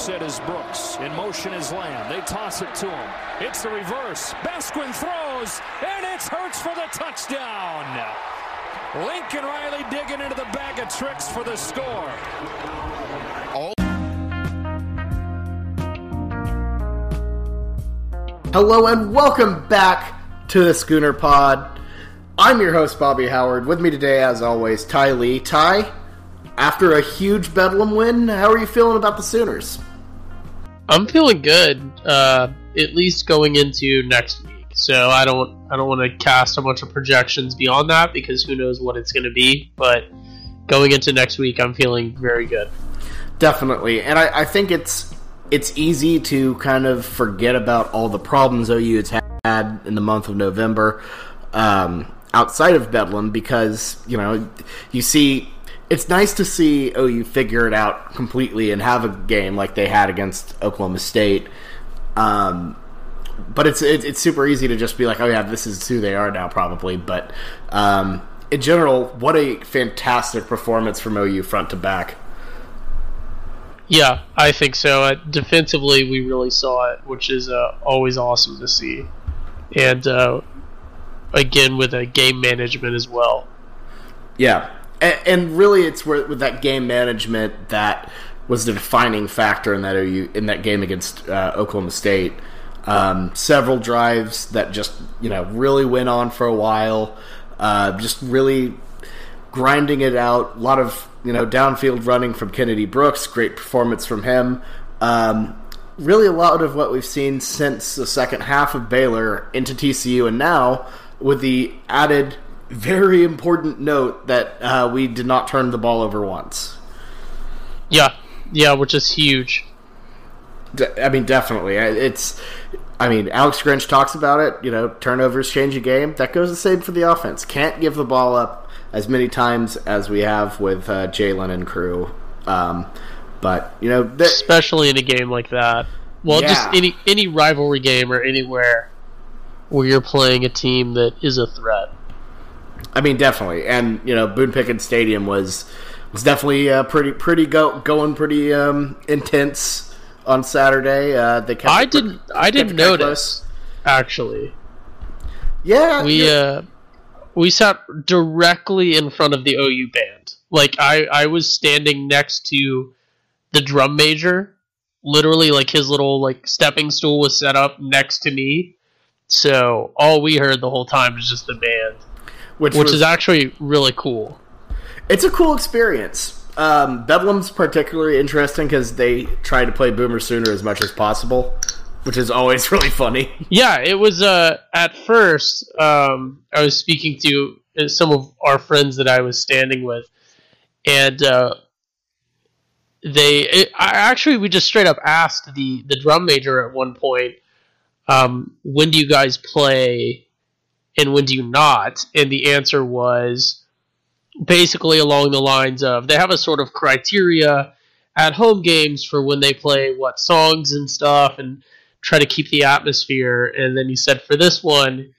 set is Brooks. In motion is Lamb. They toss it to him. It's the reverse. Basquine throws, and it's Hurts for the touchdown. Lincoln Riley digging into the bag of tricks for the score. Hello and welcome back to the Schooner Pod. I'm your host, Bobby Howard. With me today, as always, Ty Lee. Ty, after a huge Bedlam win, how are you feeling about the Sooners? I'm feeling good, uh, at least going into next week. So I don't, I don't want to cast a bunch of projections beyond that because who knows what it's going to be. But going into next week, I'm feeling very good. Definitely, and I, I think it's it's easy to kind of forget about all the problems OU has had in the month of November um, outside of Bedlam because you know you see it's nice to see OU figure it out completely and have a game like they had against Oklahoma State. Um, but it's, it's, it's super easy to just be like, oh yeah, this is who they are now, probably. But um, in general, what a fantastic performance from OU front to back. Yeah, I think so. Uh, defensively, we really saw it, which is uh, always awesome to see. And uh, again, with a game management as well. Yeah, and, and really, it's where, with that game management that was the defining factor in that OU in that game against uh, Oklahoma State. Um, several drives that just you know really went on for a while, uh, just really grinding it out. A lot of you know downfield running from Kennedy Brooks, great performance from him. Um, really, a lot of what we've seen since the second half of Baylor into TCU, and now with the added very important note that uh, we did not turn the ball over once. Yeah, yeah, which is huge. De- I mean, definitely. It's. I mean, Alex Grinch talks about it. You know, turnovers change a game. That goes the same for the offense. Can't give the ball up as many times as we have with uh, Jalen and crew. Um, but you know, th- especially in a game like that. Well, Yeah. just any any rivalry game or anywhere where you're playing a team that is a threat. I mean, definitely. And you know, Boone Pickens Stadium was was definitely uh, pretty pretty go going pretty um, intense on Saturday. Uh, they kept I it- didn't I didn't notice actually. Yeah, We uh we sat directly in front of the OU band. Like I I was standing next to the drum major. Literally like his little like stepping stool was set up next to me. So all we heard the whole time was just the band, which, which was, is actually really cool. it's a cool experience. Um, Bedlam's particularly interesting because they try to play Boomer Sooner as much as possible, which is always really funny. Yeah, it was. Uh, at first, um, I was speaking to uh, some of our friends that I was standing with, and uh, they it, I, actually we just straight up asked the the drum major at one point, um, "When do you guys play, and when do you not?" And the answer was basically along the lines of they have a sort of criteria at home games for when they play what songs and stuff and try to keep the atmosphere. And then he said, for this one,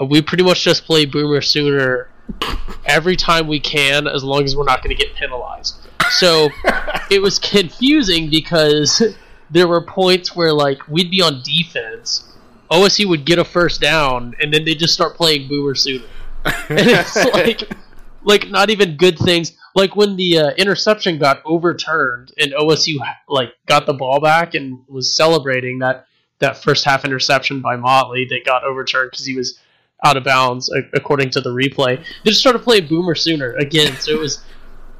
we pretty much just play Boomer Sooner every time we can, as long as we're not going to get penalized. So it was confusing because there were points where like we'd be on defense, OSU would get a first down, and then they just start playing Boomer Sooner, and it's like like not even good things. Like when the uh, interception got overturned and OSU like got the ball back and was celebrating that that first half interception by Motley that got overturned because he was out of bounds a- according to the replay. They just started playing Boomer Sooner again, so it was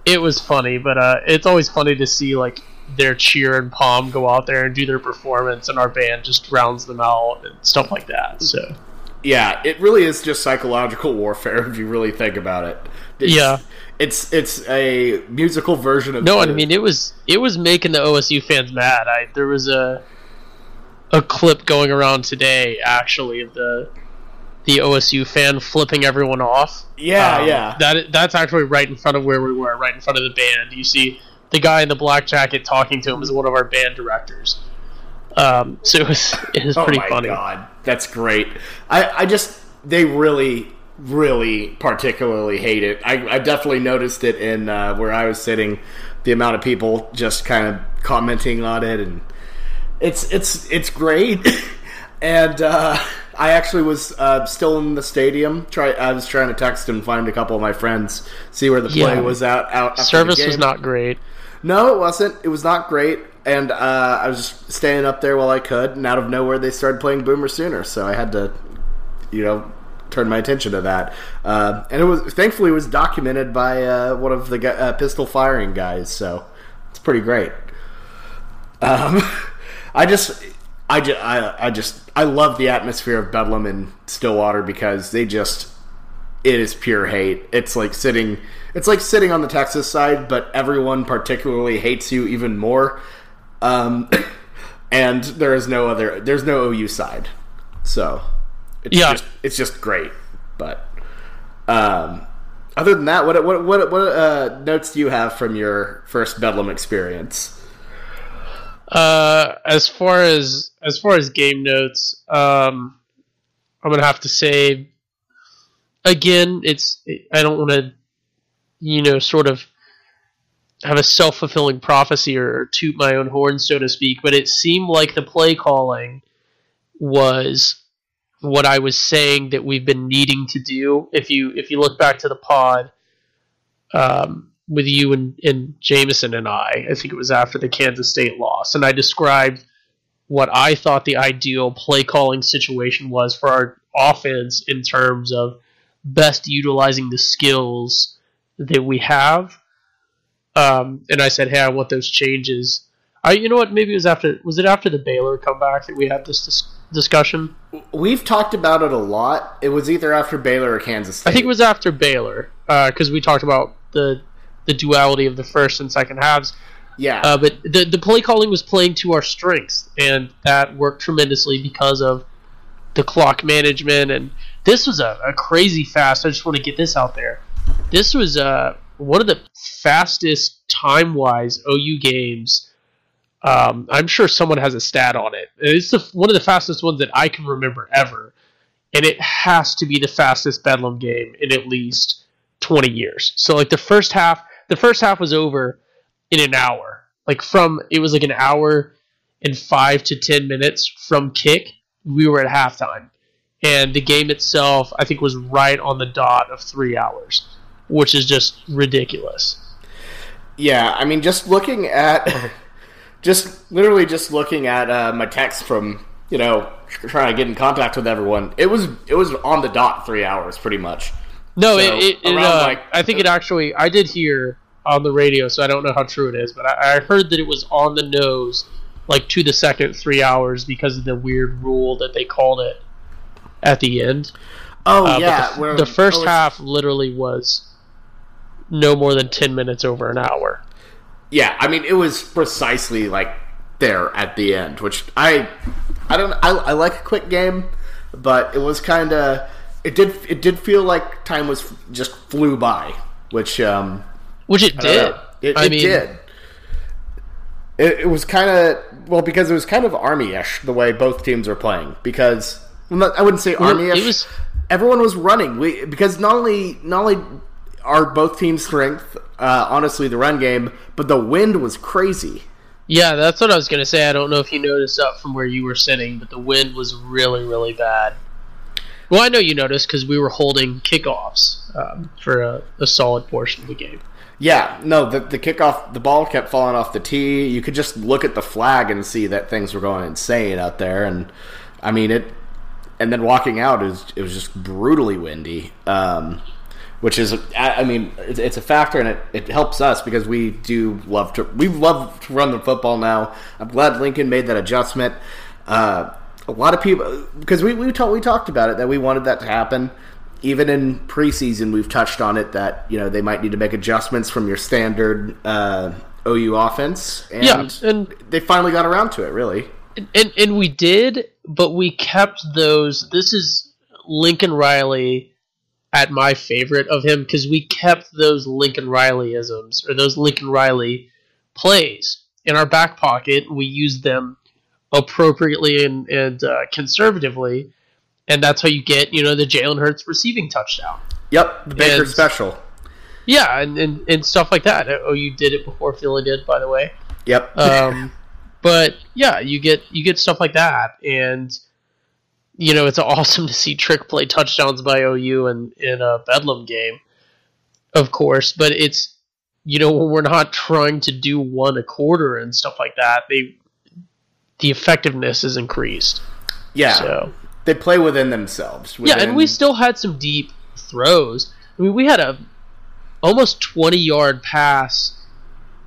it was funny. But uh, it's always funny to see like their cheer and palm go out there and do their performance, and our band just rounds them out and stuff like that. So Yeah, it really is just psychological warfare if you really think about it. It's, Yeah. it's it's a musical version of No, I mean it was it was making the OSU fans mad. I there was a a clip going around today actually of the the OSU fan flipping everyone off. yeah, Um, yeah. That that's actually right in front of where we were, right in front of the band. You see the guy in the black jacket talking to him is one of our band directors. Um, so it was it was oh pretty my funny. god, that's great. I I just they really really particularly hate it. I I definitely noticed it in uh, where I was sitting. The amount of people just kind of commenting on it, and it's it's it's great. and uh, I actually was uh, still in the stadium. Try I was trying to text and find a couple of my friends, see where the play Yeah. was out. Out after the Service was not great. No, it wasn't. It was not great. And uh, I was just staying up there while I could, and out of nowhere they started playing Boomer Sooner, so I had to, you know, turn my attention to that. Uh, and it was thankfully it was documented by uh, one of the uh, pistol firing guys, so it's pretty great. Um, I just, I just, I, I just, I love the atmosphere of Bedlam and Stillwater because they just, it is pure hate. It's like sitting, it's like sitting on the Texas side, but everyone particularly hates you even more. Um, and there is no other, there's no OU side, so it's Yeah. just, it's just great. But um, other than that, what what what what uh, notes do you have from your first Bedlam experience? Uh, as far as as far as game notes, um, I'm gonna have to say again, it's I don't want to, you know, sort of have a self fulfilling prophecy or, or toot my own horn, so to speak. But it seemed like the play calling was what I was saying that we've been needing to do. If you if you look back to the pod, um, with you and, and Jameson and I. I think it was after the Kansas State loss, and I described what I thought the ideal play calling situation was for our offense in terms of best utilizing the skills that we have. Um, and I said, "Hey, I want those changes." I, you know what? Maybe it was after. Was it after the Baylor comeback that we had this dis- discussion? We've talked about it a lot. It was either after Baylor or Kansas State. I think it was after Baylor because we talked about the the duality of the first and second halves. yeah. Uh, but the the play calling was playing to our strengths, and that worked tremendously because of the clock management. And this was a, a crazy fast. I just want to get this out there. This was uh, one of the fastest time wise OU games. Um, I'm sure someone has a stat on it. It's the, one of the fastest ones that I can remember ever, and it has to be the fastest Bedlam game in at least 20 years. So like the first half, the first half was over in an hour. Like from it was like an hour and five to ten minutes from kick. We were at halftime, and the game itself I think was right on the dot of three hours, which is just ridiculous. Yeah, I mean, just looking at, just literally just looking at uh, my text from you know trying to get in contact with everyone. It was it was on the dot three hours pretty much. No, So, it, it, it, uh, like- I think it actually I did hear on the radio, so I don't know how true it is, but I, I heard that it was on the nose, like to the second three hours because of the weird rule that they called it at the end. Oh Uh, yeah, the, where- the first oh, half literally was no more than ten minutes over an hour. Yeah, I mean, it was precisely like there at the end, which I, I don't, I, I like a quick game, but it was kind of, it did, it did feel like time was just flew by, which, um, Which it did. It, I it mean, did. It, it was kind of well because it was kind of army-ish the way both teams were playing. Because not, I wouldn't say army-ish. it was- everyone was running. We because not only not only are both teams' strength, uh, honestly, the run game, but the wind was crazy. Yeah, that's what I was gonna say. I don't know if you noticed up from where you were sitting, but the wind was really, really bad. Well, I know you noticed because we were holding kickoffs um, for a, a solid portion of the game. Yeah, no, the the kickoff, the ball kept falling off the tee. You could just look at the flag and see that things were going insane out there, and I mean it. And then walking out is it was just brutally windy, um, which is I I mean it's, it's a factor, and it, it helps us because we do love to we love to run the football now. I'm glad Lincoln made that adjustment. Uh, a lot of people because we we, talk, we talked about it that we wanted that to happen even in preseason, we've touched on it that you know they might need to make adjustments from your standard uh, OU offense, and, Yeah, and- they finally got around to it. Really, And and we did, but we kept those. This is Lincoln Riley at my favorite of him because we kept those Lincoln Rileyisms or those Lincoln Riley plays in our back pocket. We used them appropriately and and uh, conservatively, and that's how you get you know the Jalen Hurts receiving touchdown. yep, the Baker And- special. Yeah, and, and, and stuff like that. Oh, you did it before Philly did, by the way. Yep. Um, but yeah, you get you get stuff like that, and you know it's awesome to see trick play touchdowns by OU in in a Bedlam game, of course. But it's you know when we're not trying to do one a quarter and stuff like that, they the effectiveness is increased. yeah. So They play within themselves. yeah, and we still had some deep throws. I mean, we had a almost twenty yard pass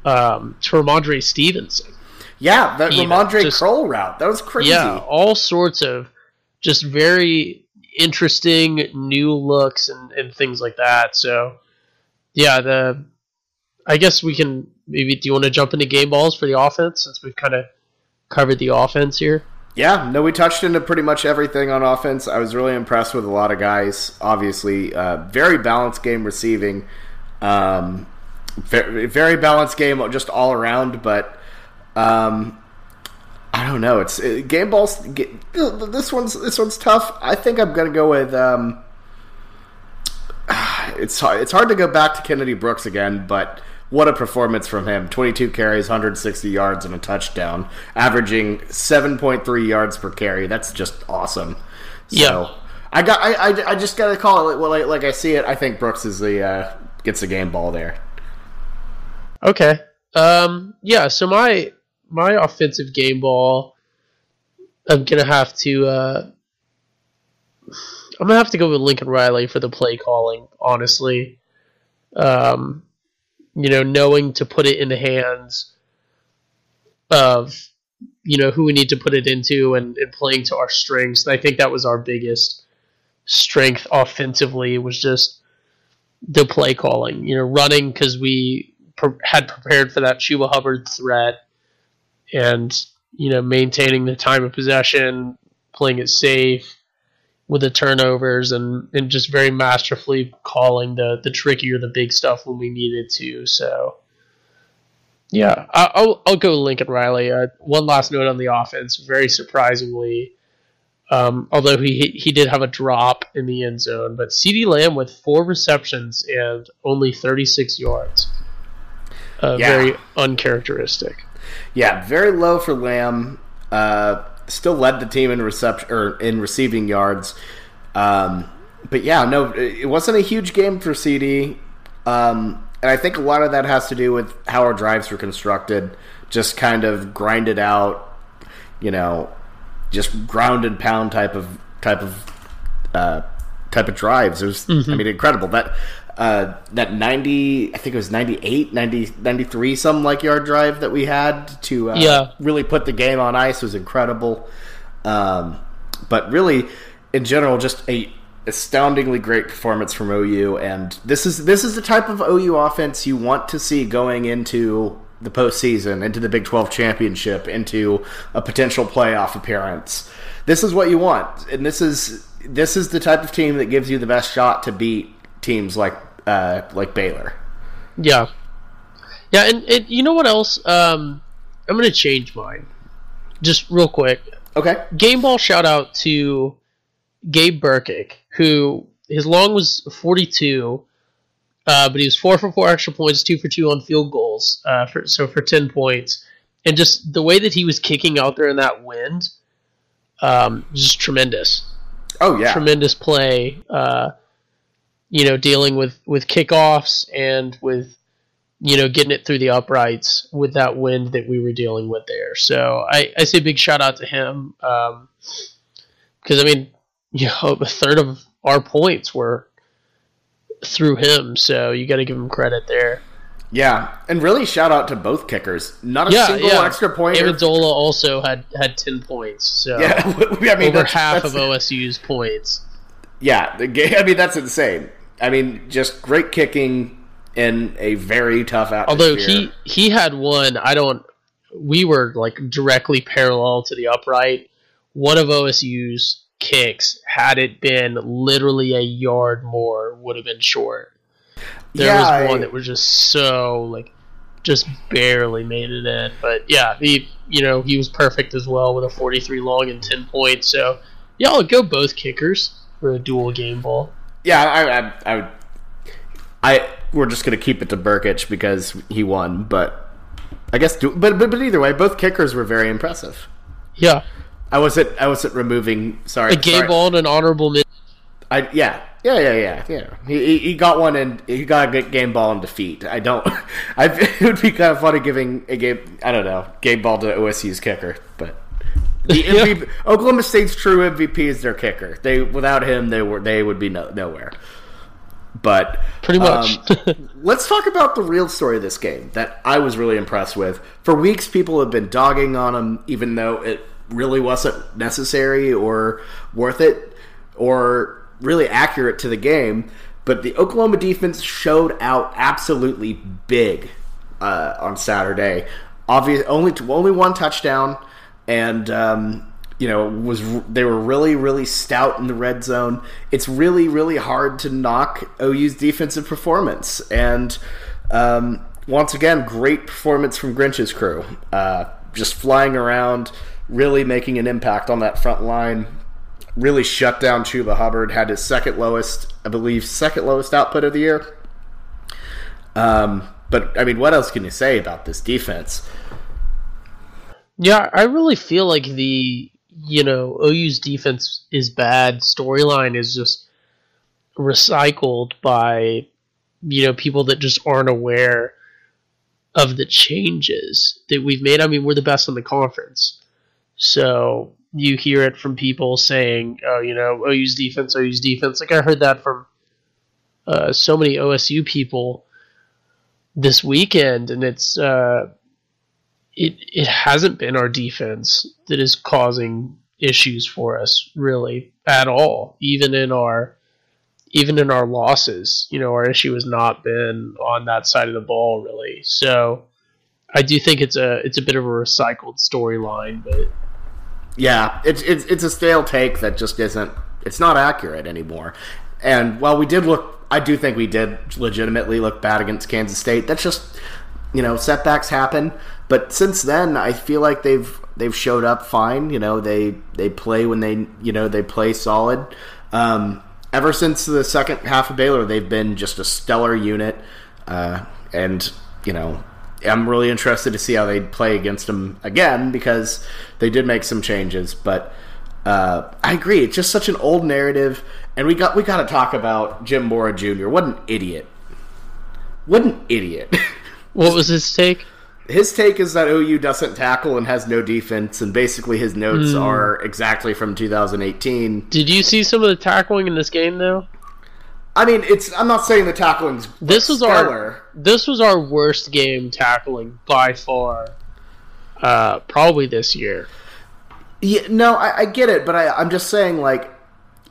um, to Rhamondre Stevenson. Yeah, that Rhamondre just- Kroll route. That was crazy. Yeah, all sorts of just very interesting new looks and, and things like that. So, yeah, the I guess we can maybe. Do you want to jump into game balls for the offense since we've kind of covered the offense here? Yeah, no, we touched into pretty much everything on offense. I was really impressed with a lot of guys. Obviously, uh, very balanced game receiving. Um, very, very balanced game just all around, but um, I don't know. It's uh, game balls. Get, this one's this one's tough. I think I'm gonna go with. Um, it's hard, it's hard to go back to Kennedy Brooks again, but what a performance from him! 22 carries, 160 yards, and a touchdown, averaging 7.3 yards per carry. That's just awesome. So, Yeah. I got. I, I, I just got to call it. Well, like, like I see it, I think Brooks is the uh, gets the game ball there. Okay. Um, yeah, so my my offensive game ball I'm gonna have to uh I'm gonna have to go with Lincoln Riley for the play calling, honestly. Um you know, knowing to put it in the hands of you know who we need to put it into and, and playing to our strengths. And I think that was our biggest strength offensively was just the play calling. You know, running because we pre- had prepared for that Chuba Hubbard threat, and you know, maintaining the time of possession, playing it safe with the turnovers, and and just very masterfully calling the the trickier, the big stuff when we needed to. So. Yeah, I'll I'll go Lincoln Riley. Uh, one last note on the offense. Very surprisingly, um, although he he did have a drop in the end zone, but CeeDee Lamb with four receptions and only 36 yards. Uh, Yeah. Very uncharacteristic. Yeah, very low for Lamb. Uh, still led the team in reception or in receiving yards. Um, but yeah, no, it wasn't a huge game for CeeDee. Um, and I think a lot of that has to do with how our drives were constructed. Just kind of grinded out, you know, just ground and pound type of type of uh, type of drives. It was, I mean, incredible. That uh, that 90, I think it was 98, 90, 93 some like yard drive that we had to uh, Yeah. really put the game on ice was incredible. Um, but really, in general, just a astoundingly great performance from OU. And this is this is the type of OU offense you want to see going into the postseason, into the Big Twelve championship, into a potential playoff appearance. This is what you want, and this is this is the type of team that gives you the best shot to beat teams like uh, like Baylor. Yeah, yeah, and, and you know what else? Um, I'm gonna change mine, just real quick. Okay. Game ball shout out to Gabe Brkic, who his long was 42, uh, but he was four for four extra points, two for two on field goals, uh, for, so for 10 points. And just the way that he was kicking out there in that wind, um, just tremendous. Oh yeah. Tremendous play. Uh, you know, dealing with with kickoffs and with you know getting it through the uprights with that wind that we were dealing with there. So I, I say big shout out to him um, because I mean, you know, a third of our points were through him. So you got to give him credit there. Yeah, and really shout out to both kickers. Not a Yeah, single yeah. extra point. Ammendola also had had ten points. So Yeah, I mean over that's- half that's- of OSU's points. Yeah, the game. I mean that's insane. I mean, just great kicking in a very tough atmosphere. Although he he had one, I don't. We were like directly parallel to the upright. One of OSU's kicks, had it been literally a yard more, would have been short. There Yeah, was I- one that was just so like, just barely made it in. But yeah, he you know he was perfect as well with a 43 long and 10 points. So yeah, I'll go both kickers for a dual game ball. Yeah, I, I, I, would- I, we're just gonna keep it to Brkic because he won. But I guess, but, but but either way, both kickers were very impressive. Yeah, I wasn't I wasn't removing. Sorry, a game sorry. ball and an honorable. I yeah yeah yeah yeah yeah. He, he, he got one and he got a game ball and defeat. I don't. I it would be kind of funny giving a game. I don't know game ball to OSU's kicker, but the. MVP, Oklahoma State's true MVP is their kicker. They without him they were they would be no, nowhere. But Pretty much. um, let's talk about the real story of this game that I was really impressed with. For weeks, people have been dogging on him, even though it really wasn't necessary or worth it or really accurate to the game. But the Oklahoma defense showed out absolutely big uh, on Saturday. Obvious, only only one touchdown, and um, you know was they were really really stout in the red zone. It's really really hard to knock OU's defensive performance, and um, once again, great performance from Grinch's crew. Uh, just flying around, really making an impact on that front line. Really shut down Chuba Hubbard. Had his second lowest, I believe, second lowest output of the year. Um, but I mean, what else can you say about this defense? Yeah, I really feel like the you know OU's defense is bad. Storyline is just recycled by you know people that just aren't aware of the changes that we've made. I mean, we're the best in the conference, so you hear it from people saying, "Oh, you know, OU's defense, OU's defense." Like I heard that from uh, so many OSU people this weekend, and it's. Uh, it it hasn't been our defense that is causing issues for us really at all even in our even in our losses you know our issue has not been on that side of the ball really so i do think it's a it's a bit of a recycled storyline but Yeah, it's it's it's a stale take that just isn't. It's not accurate anymore. And while we did look, I do think we did legitimately look bad against Kansas State. That's just you know setbacks happen. But since then, I feel like they've they've showed up fine. You know they they play when they you know they play solid. Um, ever since the second half of Baylor, they've been just a stellar unit. Uh, and you know I'm really interested to see how they play against them again because they did make some changes. But uh, I agree, it's just such an old narrative, and we got we got to talk about Jim Mora Jr. What an idiot! What an idiot! what was his take his take is that OU doesn't tackle and has no defense, and basically his notes are exactly from 2018. did you see some of the tackling in this game though I mean, it's I'm not saying the tackling's this was stellar. our this was our worst game tackling by far uh probably this year Yeah, no, I, I get it, but I, I'm just saying, like,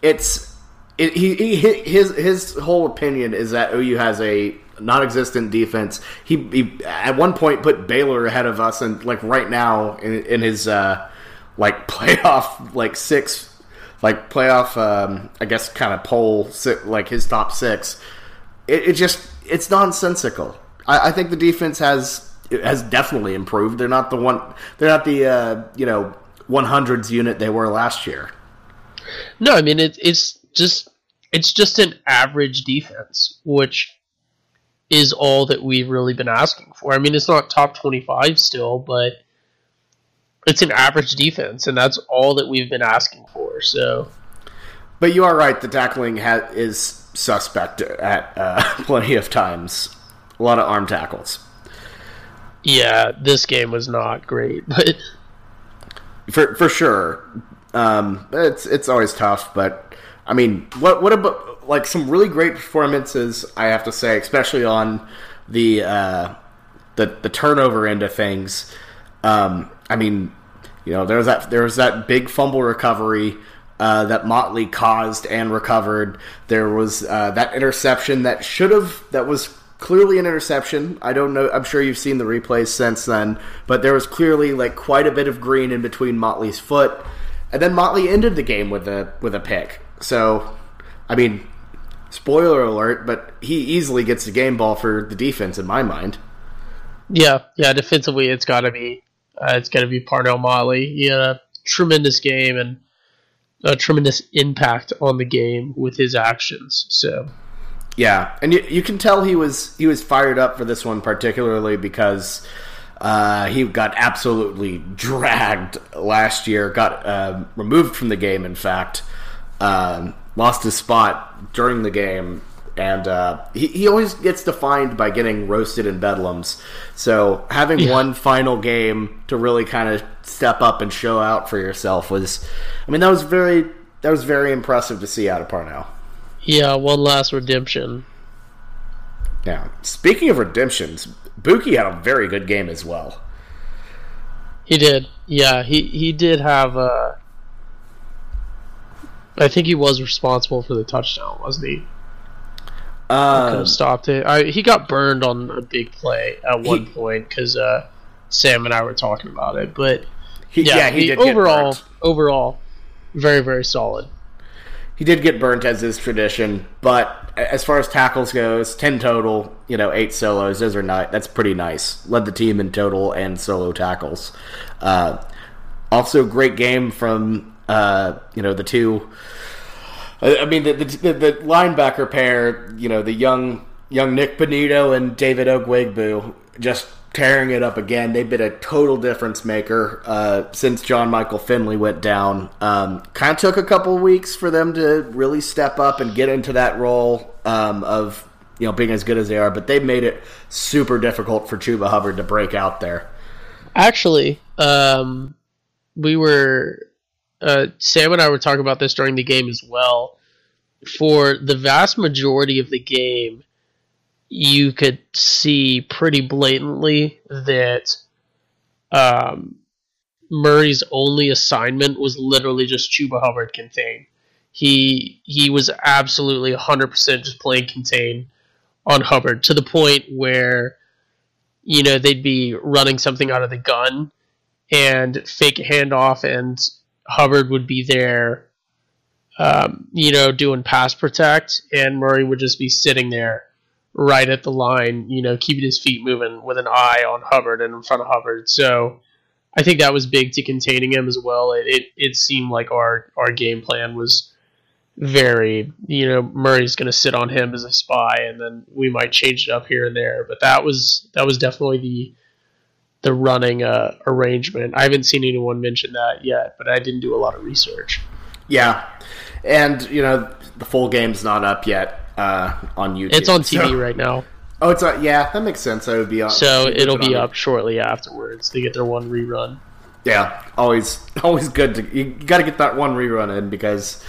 it's it, he, he his his whole opinion is that OU has a non-existent defense. He, he at one point put Baylor ahead of us, and like right now in, in his uh, like playoff like six like playoff um, I guess kind of poll like his top six. It, it just it's nonsensical. I, I think the defense has has definitely improved. They're not the one. They're not the uh, you know 100s unit they were last year. No, I mean it, it's just it's just an average defense, which is all that we've really been asking for. I mean, it's not top twenty-five still, but it's an average defense, and that's all that we've been asking for. So, But you are right. The tackling ha- is suspect at uh, plenty of times. A lot of arm tackles. yeah, this game was not great, but for for sure. Um, it's it's always tough, but I mean, what what about like some really great performances? I have to say, especially on the uh, the the turnover end of things. Um, I mean, you know, there was that there was that big fumble recovery. Uh, that Motley caused and recovered. There was uh, that interception that should have that was clearly an interception. I don't know. I'm sure you've seen the replays since then, but there was clearly like quite a bit of green in between Motley's foot, and then Motley ended the game with a with a pick. So, I mean, spoiler alert, but he easily gets the game ball for the defense in my mind. yeah, yeah, defensively, it's got to be uh, it's got to be Parnell Motley. He had a tremendous game and a tremendous impact on the game with his actions. So. Yeah, and you, you can tell he was he was fired up for this one particularly because Uh, he got absolutely dragged last year. Got uh, removed from the game. In fact, um, lost his spot during the game, and uh, he he always gets defined by getting roasted in bedlams. So having Yeah. one final game to really kind of step up and show out for yourself was, I mean, that was very that was very impressive to see out of Parnell. Yeah, one last redemption. Now, speaking of redemptions, Buki had a very good game as well. He did. Yeah, he he did have. Uh, I think he was responsible for the touchdown, wasn't he? Could Um, have stopped it. I, he got burned on a big play at one He- point because uh, Sam and I were talking about it. But he, yeah, yeah, he, he- did overall, overall, very very solid. He did get burnt as is tradition, but as far as tackles goes, ten total. You know, eight solos. Those are not. That's pretty nice. Led the team in total and solo tackles. Uh, also, great game from uh, you know the two. I mean, the, the, the, linebacker pair. You know, the young young Nik Bonitto and David Ugwoegbu just tearing it up again. They've been a total difference maker uh, since John Michael Finley went down. Um, kind of took a couple of weeks for them to really step up and get into that role um, of you know being as good as they are, but they made it super difficult for Chuba Hubbard to break out there. Actually, um, we were uh, Sam and I were talking about this during the game as well. For the vast majority of the game, you could see pretty blatantly that um, Murray's only assignment was literally just Chuba Hubbard contain. He he was absolutely 100% just playing contain on Hubbard to the point where you know they'd be running something out of the gun and fake handoff and Hubbard would be there um, you know doing pass protect and Murray would just be sitting there right at the line you know keeping his feet moving with an eye on Hubbard and in front of Hubbard. So I think that was big to containing him as well. It, it, it seemed like our, our game plan was very you know Murray's going to sit on him as a spy and then we might change it up here and there. But that was that was definitely the the running uh, arrangement I haven't seen anyone mention that yet but I didn't do a lot of research Yeah, and you know the full game's not up yet uh, on YouTube. it's on TV So- right now Oh, it's on. Yeah, that makes sense. That would be on. so it'll be up shortly afterwards they get their one rerun Yeah, always, always good to. You got to get that one rerun in because,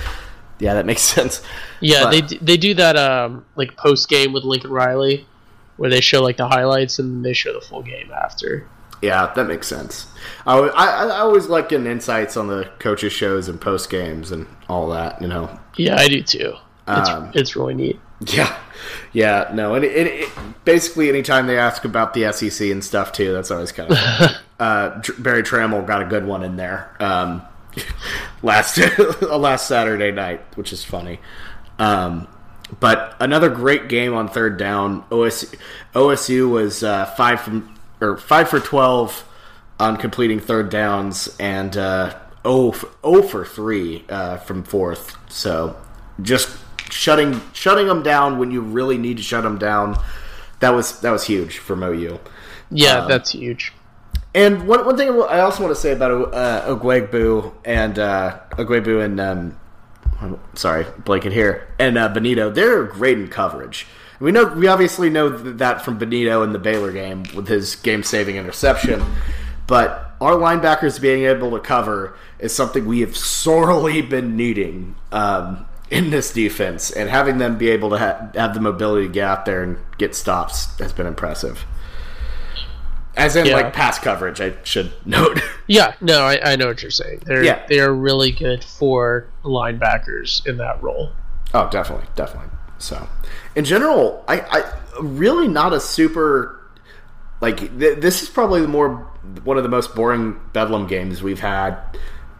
yeah, that makes sense. yeah But- they d- they do that um like post game with Lincoln Riley where they show like the highlights and they show the full game after Yeah, that makes sense. I, I, I always like getting insights on the coaches' shows and post games and all that. You know. yeah I do too it's, Um, it's really neat Yeah, yeah, no, and it, it, it, basically anytime they ask about the SEC and stuff too, that's always kind of. uh, Barry Tramel got a good one in there um, last last Saturday night, which is funny. Um, but another great game on third down. OSU, OSU was uh, five from or five for twelve on completing third downs and uh, oh for, oh for three uh, from fourth. So just shutting shutting them down when you really need to shut them down. That was that was huge from OU. yeah um, that's huge And one, one thing I also want to say about uh, Ugwoegbu and uh, Ugwoegbu and um, I'm sorry, blanket here and uh, Bonitto, they're great in coverage. We know we obviously know that from Bonitto in the Baylor game with his game-saving interception, but our linebackers being able to cover is something we have sorely been needing um, in this defense, and having them be able to ha- have the mobility to get out there and get stops has been impressive. As in, Yeah. like pass coverage, I should note. Yeah, no, I, I know what you're saying. They're Yeah. they are really good for linebackers in that role. Oh, definitely, definitely. So, in general, I, I really not a super like th- this is probably the more one of the most boring Bedlam games we've had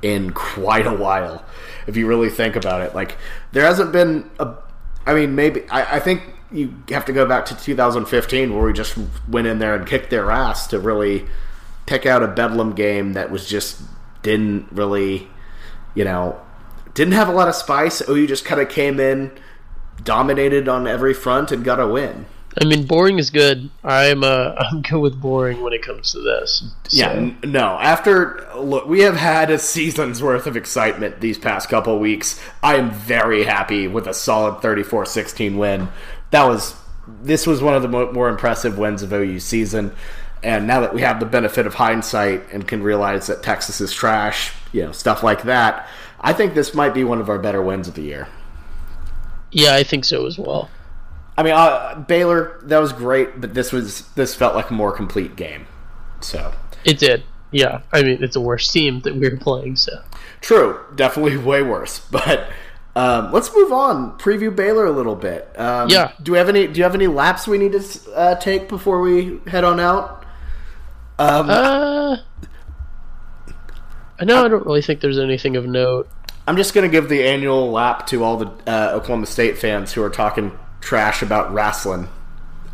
in quite a while. If you really think about it, like there hasn't been a. I mean, maybe I, I think you have to go back to 2015 where we just went in there and kicked their ass to really pick out a Bedlam game that was just didn't really, you know, didn't have a lot of spice. oh you just kind of came in, dominated on every front, and got a win. I mean, boring is good. I'm uh, I'm good with boring when it comes to this. So. Yeah, n- no. After look, we have had a season's worth of excitement these past couple weeks. I am very happy with a solid 34-16 win. That was this was one of the mo- more impressive wins of OU season. And now that we have the benefit of hindsight and can realize that Texas is trash, you know, stuff like that, I think this might be one of our better wins of the year. Yeah, I think so as well. I mean, uh, Baylor, that was great, but this was this felt like a more complete game. So It did. Yeah, I mean, it's a worse team that we were playing. So true, definitely way worse. But um, let's move on. Preview Baylor a little bit. Um, Yeah. Do we have any? Do you have any laps we need to uh, take before we head on out? Um, uh, I know I don't really think there's anything of note. I'm just going to give the annual lap to all the uh, Oklahoma State fans who are talking trash about wrestling.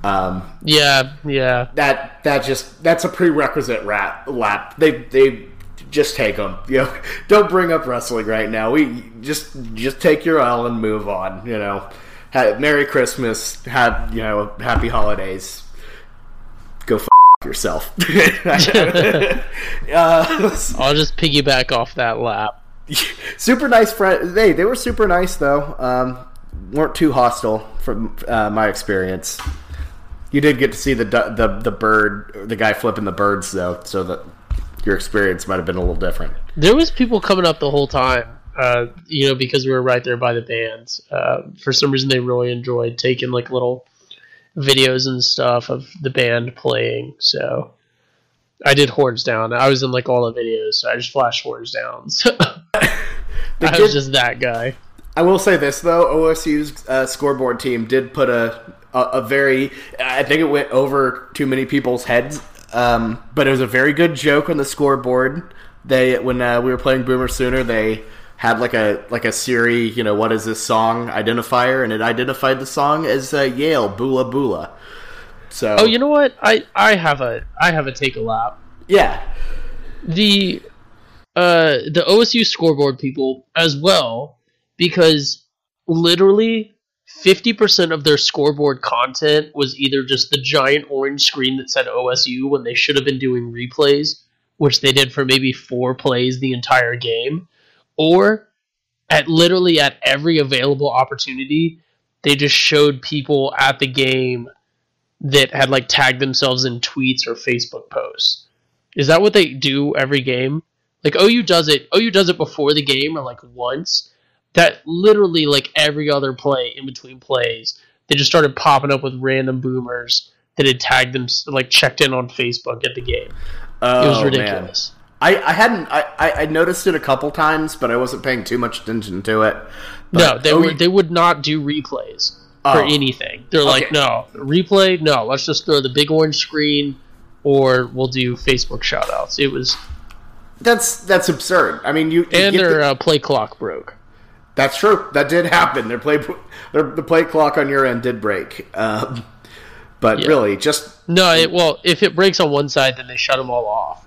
Um, Yeah, yeah. that that just that's a prerequisite rat, lap. They they just take them. You know, don't bring up wrestling right now. We just just take your L and move on. You know, ha Merry Christmas. Have you know Happy Holidays. Go f- yourself. uh, I'll just piggyback off that lap. super nice friend. They they were super nice though. Um, weren't too hostile from uh, my experience. You did get to see the the the bird, the guy flipping the birds though, so that your experience might have been a little different. There was people coming up the whole time, uh, you know, because we were right there by the bands. Uh, for some reason, they really enjoyed taking like little videos and stuff of the band playing. So I did horns down. I was in like all the videos, so I just flashed horns down. So I was just that guy. I will say this though, OSU's uh, scoreboard team did put a, a a very I think it went over too many people's heads, um, but it was a very good joke on the scoreboard. They when uh, we were playing Boomer Sooner, they had like a like a Siri, you know, what is this song identifier, and it identified the song as uh, Yale Boola Boola. So Oh, you know what? I I have a I have a take a lap. yeah, the uh the OSU scoreboard people as well because literally 50% of their scoreboard content was either just the giant orange screen that said OSU when they should have been doing replays which they did for maybe 4 plays the entire game or at literally at every available opportunity they just showed people at the game that had like tagged themselves in tweets or Facebook posts is that what they do every game? Like OU does it. OU does it before the game or like once. That literally like every other play in between plays, they just started popping up with random boomers that had tagged them like checked in on Facebook at the game. It was Oh, man. ridiculous. I, I hadn't I, I noticed it a couple times, but I wasn't paying too much attention to it. No, they OU were they would not do replays Oh. for anything. They're like, no replay, no. Let's just throw the big orange screen, or we'll do Facebook shoutouts. It was That's that's absurd. I mean, you, you and get their the- uh, play clock broke. that's true. That did happen. Their play their, the play clock on your end did break. Um, but Yeah. really, just No, it, well, if it breaks on one side, then they shut them all off.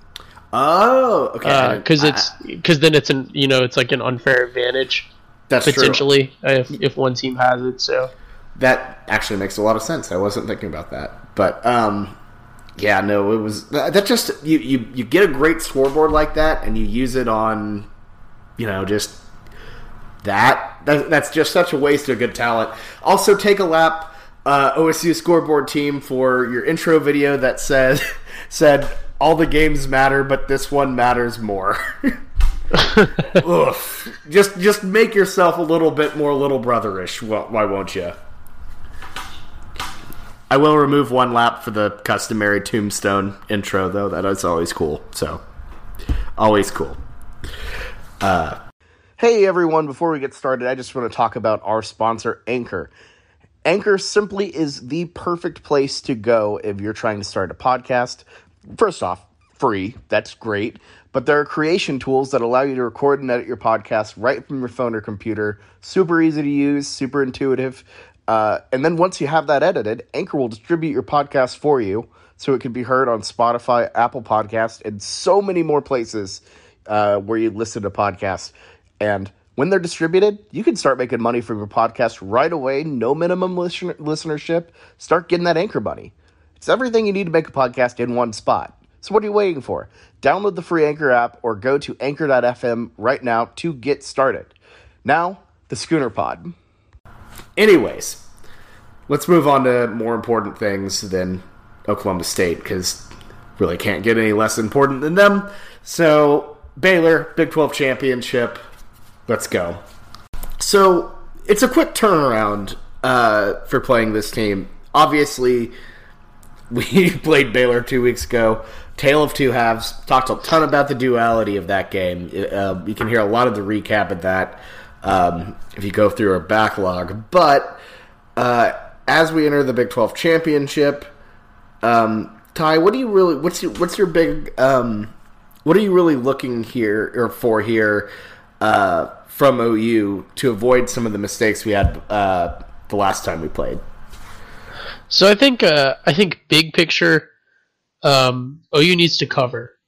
oh, okay. Because I- it's because then it's an you know it's like an unfair advantage that's true. potentially if if one team has it. So That actually makes a lot of sense. I wasn't thinking about that, but um, yeah, no, it was that just you you you get a great scoreboard like that, and you use it on, you know, just that. that that's just such a waste of good talent. Also, take a lap. Uh, OSU scoreboard team for your intro video that said said all the games matter, but this one matters more. Oof. Just just make yourself a little bit more little brotherish. Wh- Why won't you? I will remove one lap for the customary tombstone intro, though. That is always cool. So, always cool. Uh, hey, everyone. Before we get started, I just want to talk about our sponsor, Anchor. Anchor simply is the perfect place to go if you're trying to start a podcast. First off, free. That's great. But there are creation tools that allow you to record and edit your podcast right from your phone or computer. Super easy to use, super intuitive. Uh, and then once you have that edited, Anchor will distribute your podcast for you so it can be heard on Spotify, Apple Podcast, and so many more places uh, where you listen to podcasts. And When they're distributed, you can start making money from your podcast right away, no minimum listen- listenership. Start getting that anchor money. It's everything you need to make a podcast in one spot. So what are you waiting for? Download the free Anchor app or go to anchor.fm right now to get started. Now, the Schooner Pod. Anyways, let's move on to more important things than Oklahoma State because really can't get any less important than them. So, Baylor, Big 12 championship. Let's go. So, it's a quick turnaround uh, for playing this team. Obviously, we played Baylor two weeks ago. Tale of Two Halves. Talked a ton about the duality of that game. Uh, you can hear a lot of the recap of that um, if you go through our backlog. But uh, as we enter the Big Twelve championship, um, Ty, what do you really? What's your, what's your big? Um, what are you really looking here or for here uh, from OU to avoid some of the mistakes we had uh, the last time we played? So I think uh, I think big picture, um, OU needs to cover.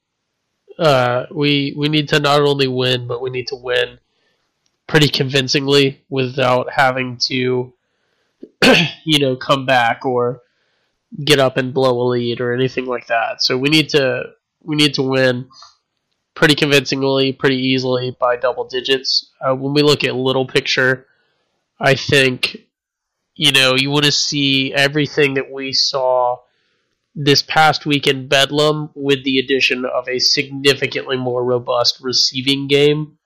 Uh, we we need to not only win, but we need to win pretty convincingly without having to, you know, come back or get up and blow a lead or anything like that. So we need to we need to win pretty convincingly, pretty easily by double digits. Uh, when we look at little picture, I think you know you want to see everything that we saw this past week in Bedlam with the addition of a significantly more robust receiving game.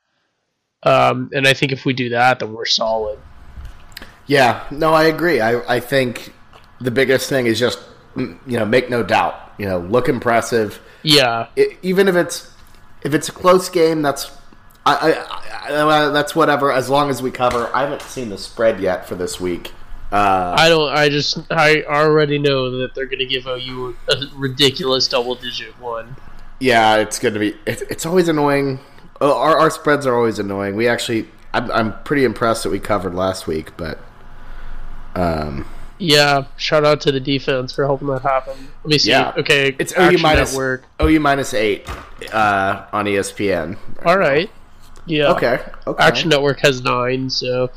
Um, and I think if we do that, then we're solid. Yeah, no, I agree. I, I think the biggest thing is just you know make no doubt. You know, look impressive. Yeah, it, even if it's if it's a close game, that's I, I, I, that's whatever. As long as we cover. I haven't seen the spread yet for this week. Uh, I don't. I just. I already know that they're going to give OU a ridiculous double-digit one. Yeah, it's going to be. It's, it's always annoying. Our, our spreads are always annoying. We actually. I'm, I'm pretty impressed that we covered last week, but. Um, yeah, shout out to the defense for helping that happen. Let me see. Yeah. Okay, it's OU minus Network. OU minus eight uh, on ESPN. Right All right. Yeah. Okay. Okay. Action Network has nine, so.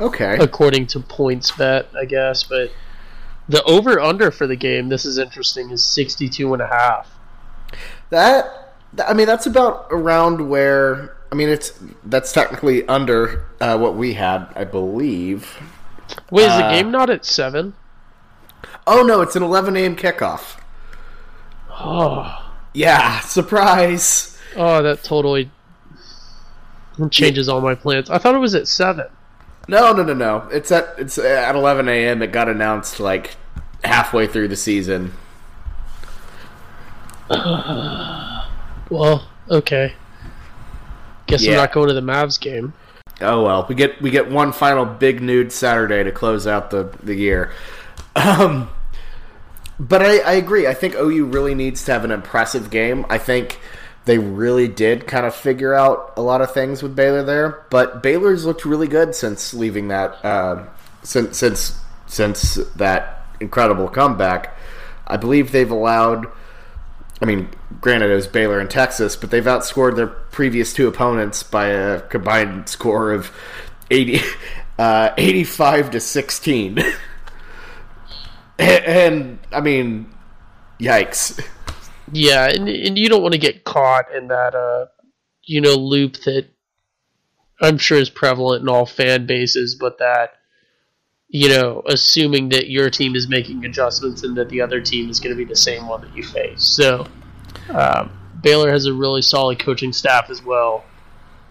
Okay. According to PointsBet, I guess, but the over under for the game, this is interesting, is 62 and a half. That I mean that's about around where I mean it's that's technically under uh, what we had, I believe. Wait, is uh, the game not at seven? Oh no, it's an eleven a.m. kickoff. Oh, yeah! Surprise! Oh, that totally changes all my plans. I thought it was at seven. No, no, no, no. It's at it's at eleven a.m. It got announced like halfway through the season. well, okay. Guess yeah. I'm not going to the Mavs game. Oh well, we get we get one final Big Noon Saturday to close out the the year. Um, but I, I agree. I think OU really needs to have an impressive game. I think they really did kind of figure out a lot of things with Baylor there. But Baylor's looked really good since leaving that uh, since since since that incredible comeback. I believe they've allowed. I mean, granted, it was Baylor and Texas, but they've outscored their previous two opponents by a combined score of 80, uh, 85 to 16. and, I mean, yikes. Yeah, and, and you don't want to get caught in that, uh, you know, loop that I'm sure is prevalent in all fan bases, but that you know, assuming that your team is making adjustments and that the other team is going to be the same one that you face. So, um, Baylor has a really solid coaching staff as well,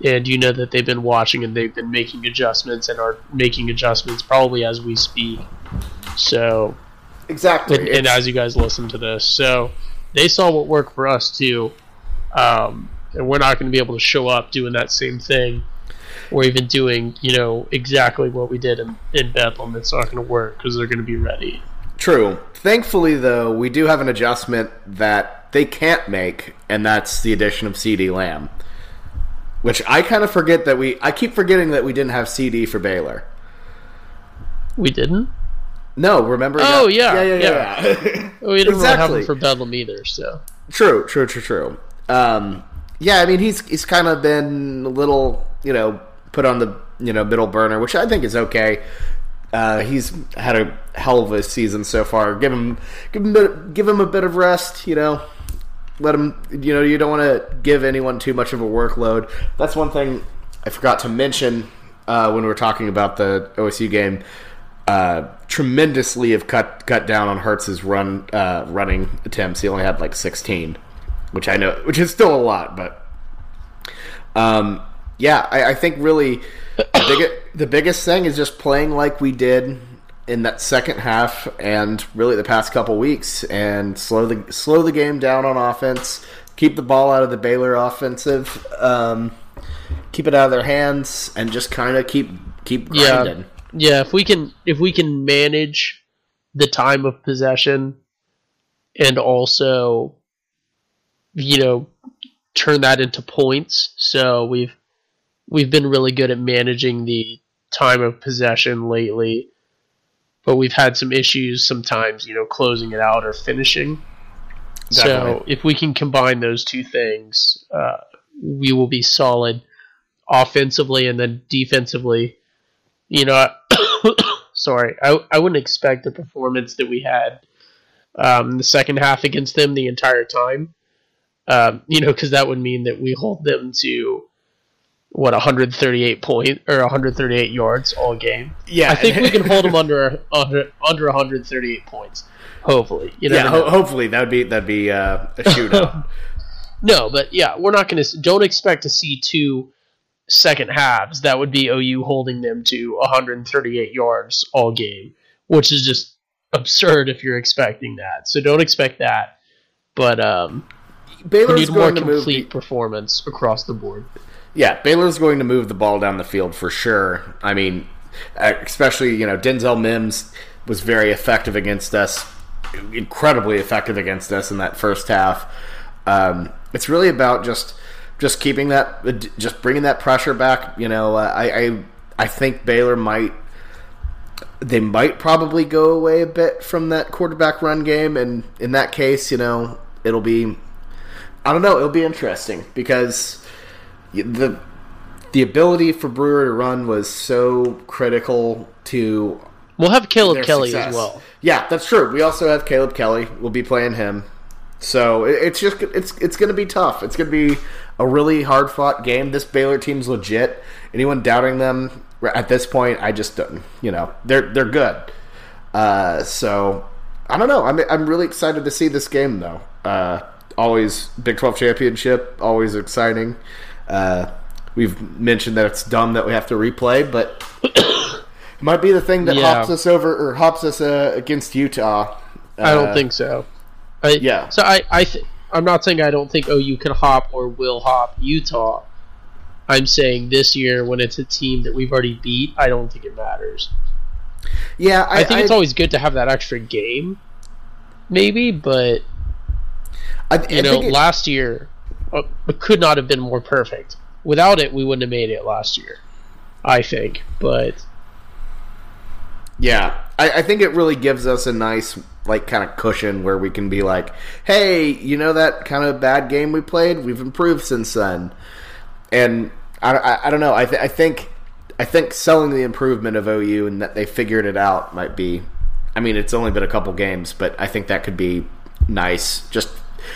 and you know that they've been watching and they've been making adjustments and are making adjustments probably as we speak. So, exactly, and, and as you guys listen to this, so they saw what worked for us too, um, and we're not going to be able to show up doing that same thing or even doing you know exactly what we did in, in Bedlam. It's not going to work because they're going to be ready. True. Thankfully, though, we do have an adjustment that they can't make, and that's the addition of CeeDee Lamb. Which I kind of forget that we. I keep forgetting that we didn't have CeeDee for Baylor. We didn't. No, remember? Oh yeah, yeah, yeah. yeah. yeah. we didn't exactly. really have him for Bedlam either. So true, true, true, true. Um, yeah, I mean he's he's kind of been a little you know, put on the you know middle burner, which I think is okay. Uh, he's had a hell of a season so far. Give him, give him, a bit, give him a bit of rest. You know, let him. You know, you don't want to give anyone too much of a workload. That's one thing I forgot to mention uh, when we were talking about the OSU game. Uh, tremendously have cut cut down on Hurts's run uh, running attempts. He only had like 16, which I know, which is still a lot, but um, yeah, I, I think really the, big, the biggest thing is just playing like we did in that second half and really the past couple weeks and slow the slow the game down on offense, keep the ball out of the Baylor offensive, um, keep it out of their hands, and just kind of keep keep grinding. Yeah. Yeah, if we can if we can manage the time of possession and also you know turn that into points. So we've we've been really good at managing the time of possession lately, but we've had some issues sometimes, you know, closing it out or finishing. Definitely. So if we can combine those two things, uh, we will be solid offensively and then defensively. You know, sorry, I, I wouldn't expect the performance that we had um, the second half against them the entire time. Um, you know, because that would mean that we hold them to what 138 point or 138 yards all game. Yeah, I think we can hold them under under, under 138 points. Hopefully, you know. yeah, ho- hopefully that'd be that'd be uh, a shootout. No, but yeah, we're not going to. Don't expect to see two second halves. That would be OU holding them to 138 yards all game, which is just absurd if you're expecting that. So don't expect that. But um, we need more going to move. complete The, performance across the board. Yeah, Baylor's going to move the ball down the field for sure. I mean, uh, especially you know Denzel Mims was very effective against us, incredibly effective against us in that first half. Um, it's really about just just keeping that, just bringing that pressure back. You know, uh, I, I I think Baylor might they might probably go away a bit from that quarterback run game, and in that case, you know, it'll be I don't know, it'll be interesting because the the ability for Brewer to run was so critical to We'll have Caleb Kelly success. as well. Yeah, that's true. We also have Caleb Kelly. We'll be playing him. So it's just it's it's going to be tough. It's going to be a really hard fought game. This Baylor team's legit. Anyone doubting them at this point, I just don't. You know, they're they're good. Uh, so I don't know. I'm I'm really excited to see this game though. Uh, always Big Twelve championship, always exciting. Uh, we've mentioned that it's dumb that we have to replay, but it might be the thing that Yeah. hops us over or hops us uh, against Utah. I don't Uh, think so. I, yeah. So I I th- I'm not saying I don't think OU can hop or will hop Utah. I'm saying this year when it's a team that we've already beat, I don't think it matters. Yeah, I, I, think it's I- always good to have that extra game, maybe, but you know, think it- last year uh, could not have been more perfect. Without it, we wouldn't have made it last year. I think, but Yeah, I, I think it really gives us a nice like kind of cushion where we can be like, hey, you know that kind of bad game we played, we've improved since then, and I, I, I don't know, I, th- I think I think selling the improvement of OU and that they figured it out might be, I mean, it's only been a couple games, but I think that could be nice. Just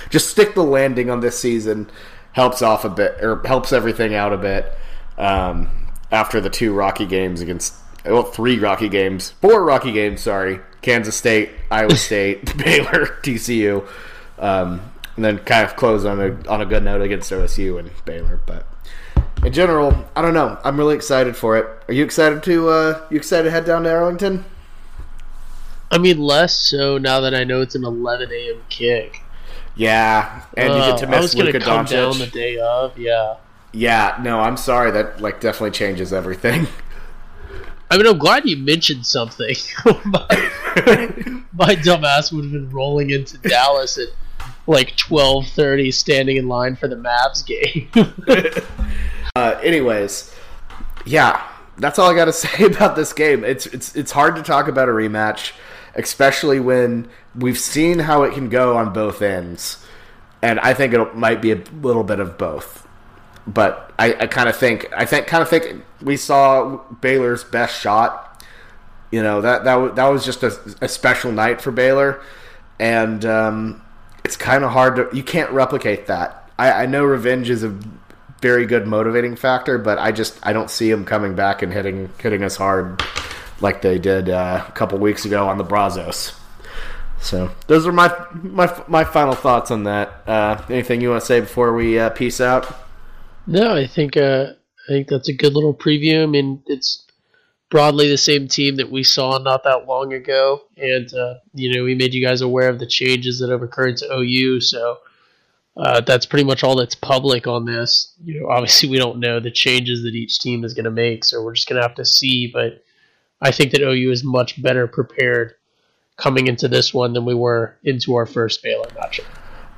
just stick the landing on this season helps off a bit or helps everything out a bit um, after the two Rocky games against well three Rocky games four Rocky games sorry Kansas State Iowa State Baylor TCU um, and then kind of close on a on a good note against OSU and Baylor but in general I don't know I'm really excited for it are you excited to uh, you excited to head down to Arlington I mean less so now that I know it's an 11 a.m. kick. Yeah and you get to Uh, I was miss Luka come down the day of. Yeah, yeah no I'm sorry that like definitely changes everything I mean I'm glad you mentioned something. my, my dumbass would have been rolling into Dallas at like 12:30, standing in line for the Mavs game. Uh, anyways, yeah, that's all I got to say about this game. It's it's it's hard to talk about a rematch, especially when we've seen how it can go on both ends, and I think it might be a little bit of both. but I, I kind of think I think kind of think we saw Baylor's best shot. You know that that that was just a, a special night for Baylor, and um, it's kind of hard to you can't replicate that. I, I know revenge is a very good motivating factor, but I just I don't see him coming back and hitting hitting us hard like they did uh, a couple weeks ago on the Brazos. So those are my my my final thoughts on that. Uh, anything you want to say before we uh, peace out? No, I think uh, I think that's a good little preview. I mean, it's broadly the same team that we saw not that long ago, and uh, you know we made you guys aware of the changes that have occurred to OU. So uh, that's pretty much all that's public on this. You know, obviously we don't know the changes that each team is going to make, so we're just going to have to see. But I think that OU is much better prepared coming into this one than we were into our first Baylor matchup.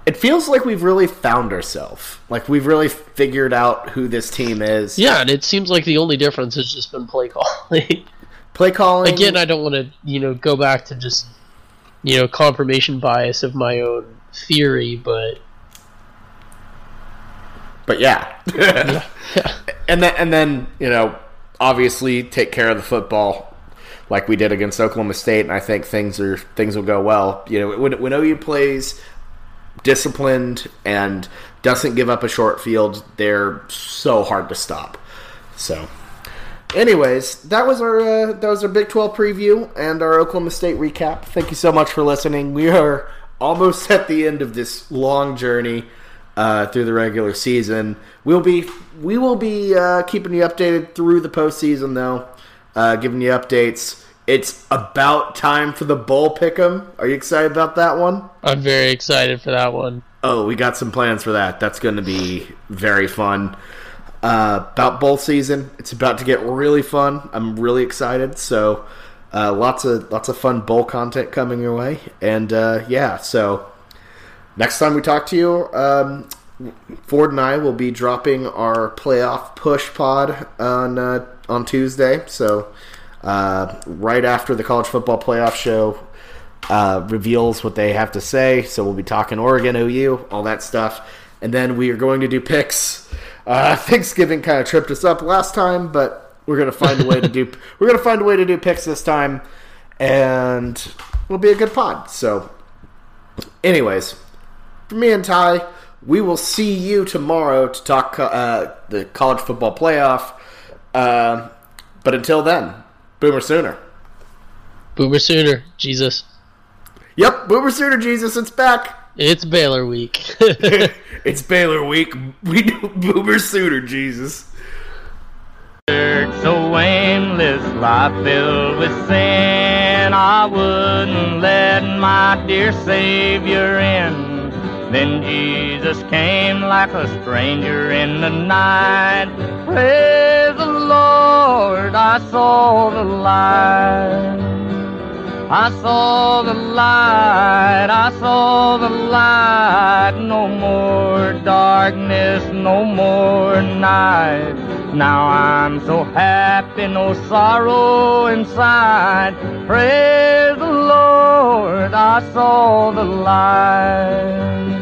It feels like we've really found ourselves. Like we've really figured out who this team is. Yeah, and it seems like the only difference has just been play calling. play calling. Again, I don't want to, you know, go back to just, you know, confirmation bias of my own theory, but but yeah. yeah. yeah. And then and then, you know, obviously take care of the football like we did against Oklahoma State, and I think things are things will go well. You know, when when OU plays disciplined and doesn't give up a short field, they're so hard to stop. So, anyways, that was our uh, that was our Big Twelve preview and our Oklahoma State recap. Thank you so much for listening. We are almost at the end of this long journey uh, through the regular season. We'll be we will be uh, keeping you updated through the postseason, though, uh, giving you updates. It's about time for the bowl pick'em. Are you excited about that one? I'm very excited for that one. Oh, we got some plans for that. That's going to be very fun. Uh, about bowl season, it's about to get really fun. I'm really excited. So, uh, lots of lots of fun bowl content coming your way, and uh, yeah. So, next time we talk to you, um, Ford and I will be dropping our playoff push pod on uh, on Tuesday. So uh, right after the college football playoff show uh, reveals what they have to say. So we'll be talking Oregon, OU, all that stuff, and then we are going to do picks. Uh, Thanksgiving kind of tripped us up last time, but we're gonna find a way to do we're gonna find a way to do picks this time, and it'll be a good pod. So, anyways, for me and Ty, we will see you tomorrow to talk uh, the college football playoff. Uh, but until then, Boomer Sooner. Boomer Sooner, Jesus. Yep, Boomer Sooner, Jesus, it's back. It's Baylor week. it's Baylor week. We do Boomer Sooner, Jesus. So aimless, life filled with sin, I wouldn't let my dear Savior in. Then Jesus came like a stranger in the night. Praise the Lord, I saw the light. I saw the light, I saw the light. No more darkness, no more night. Now I'm so happy, no sorrow inside. Praise the Lord, I saw the light.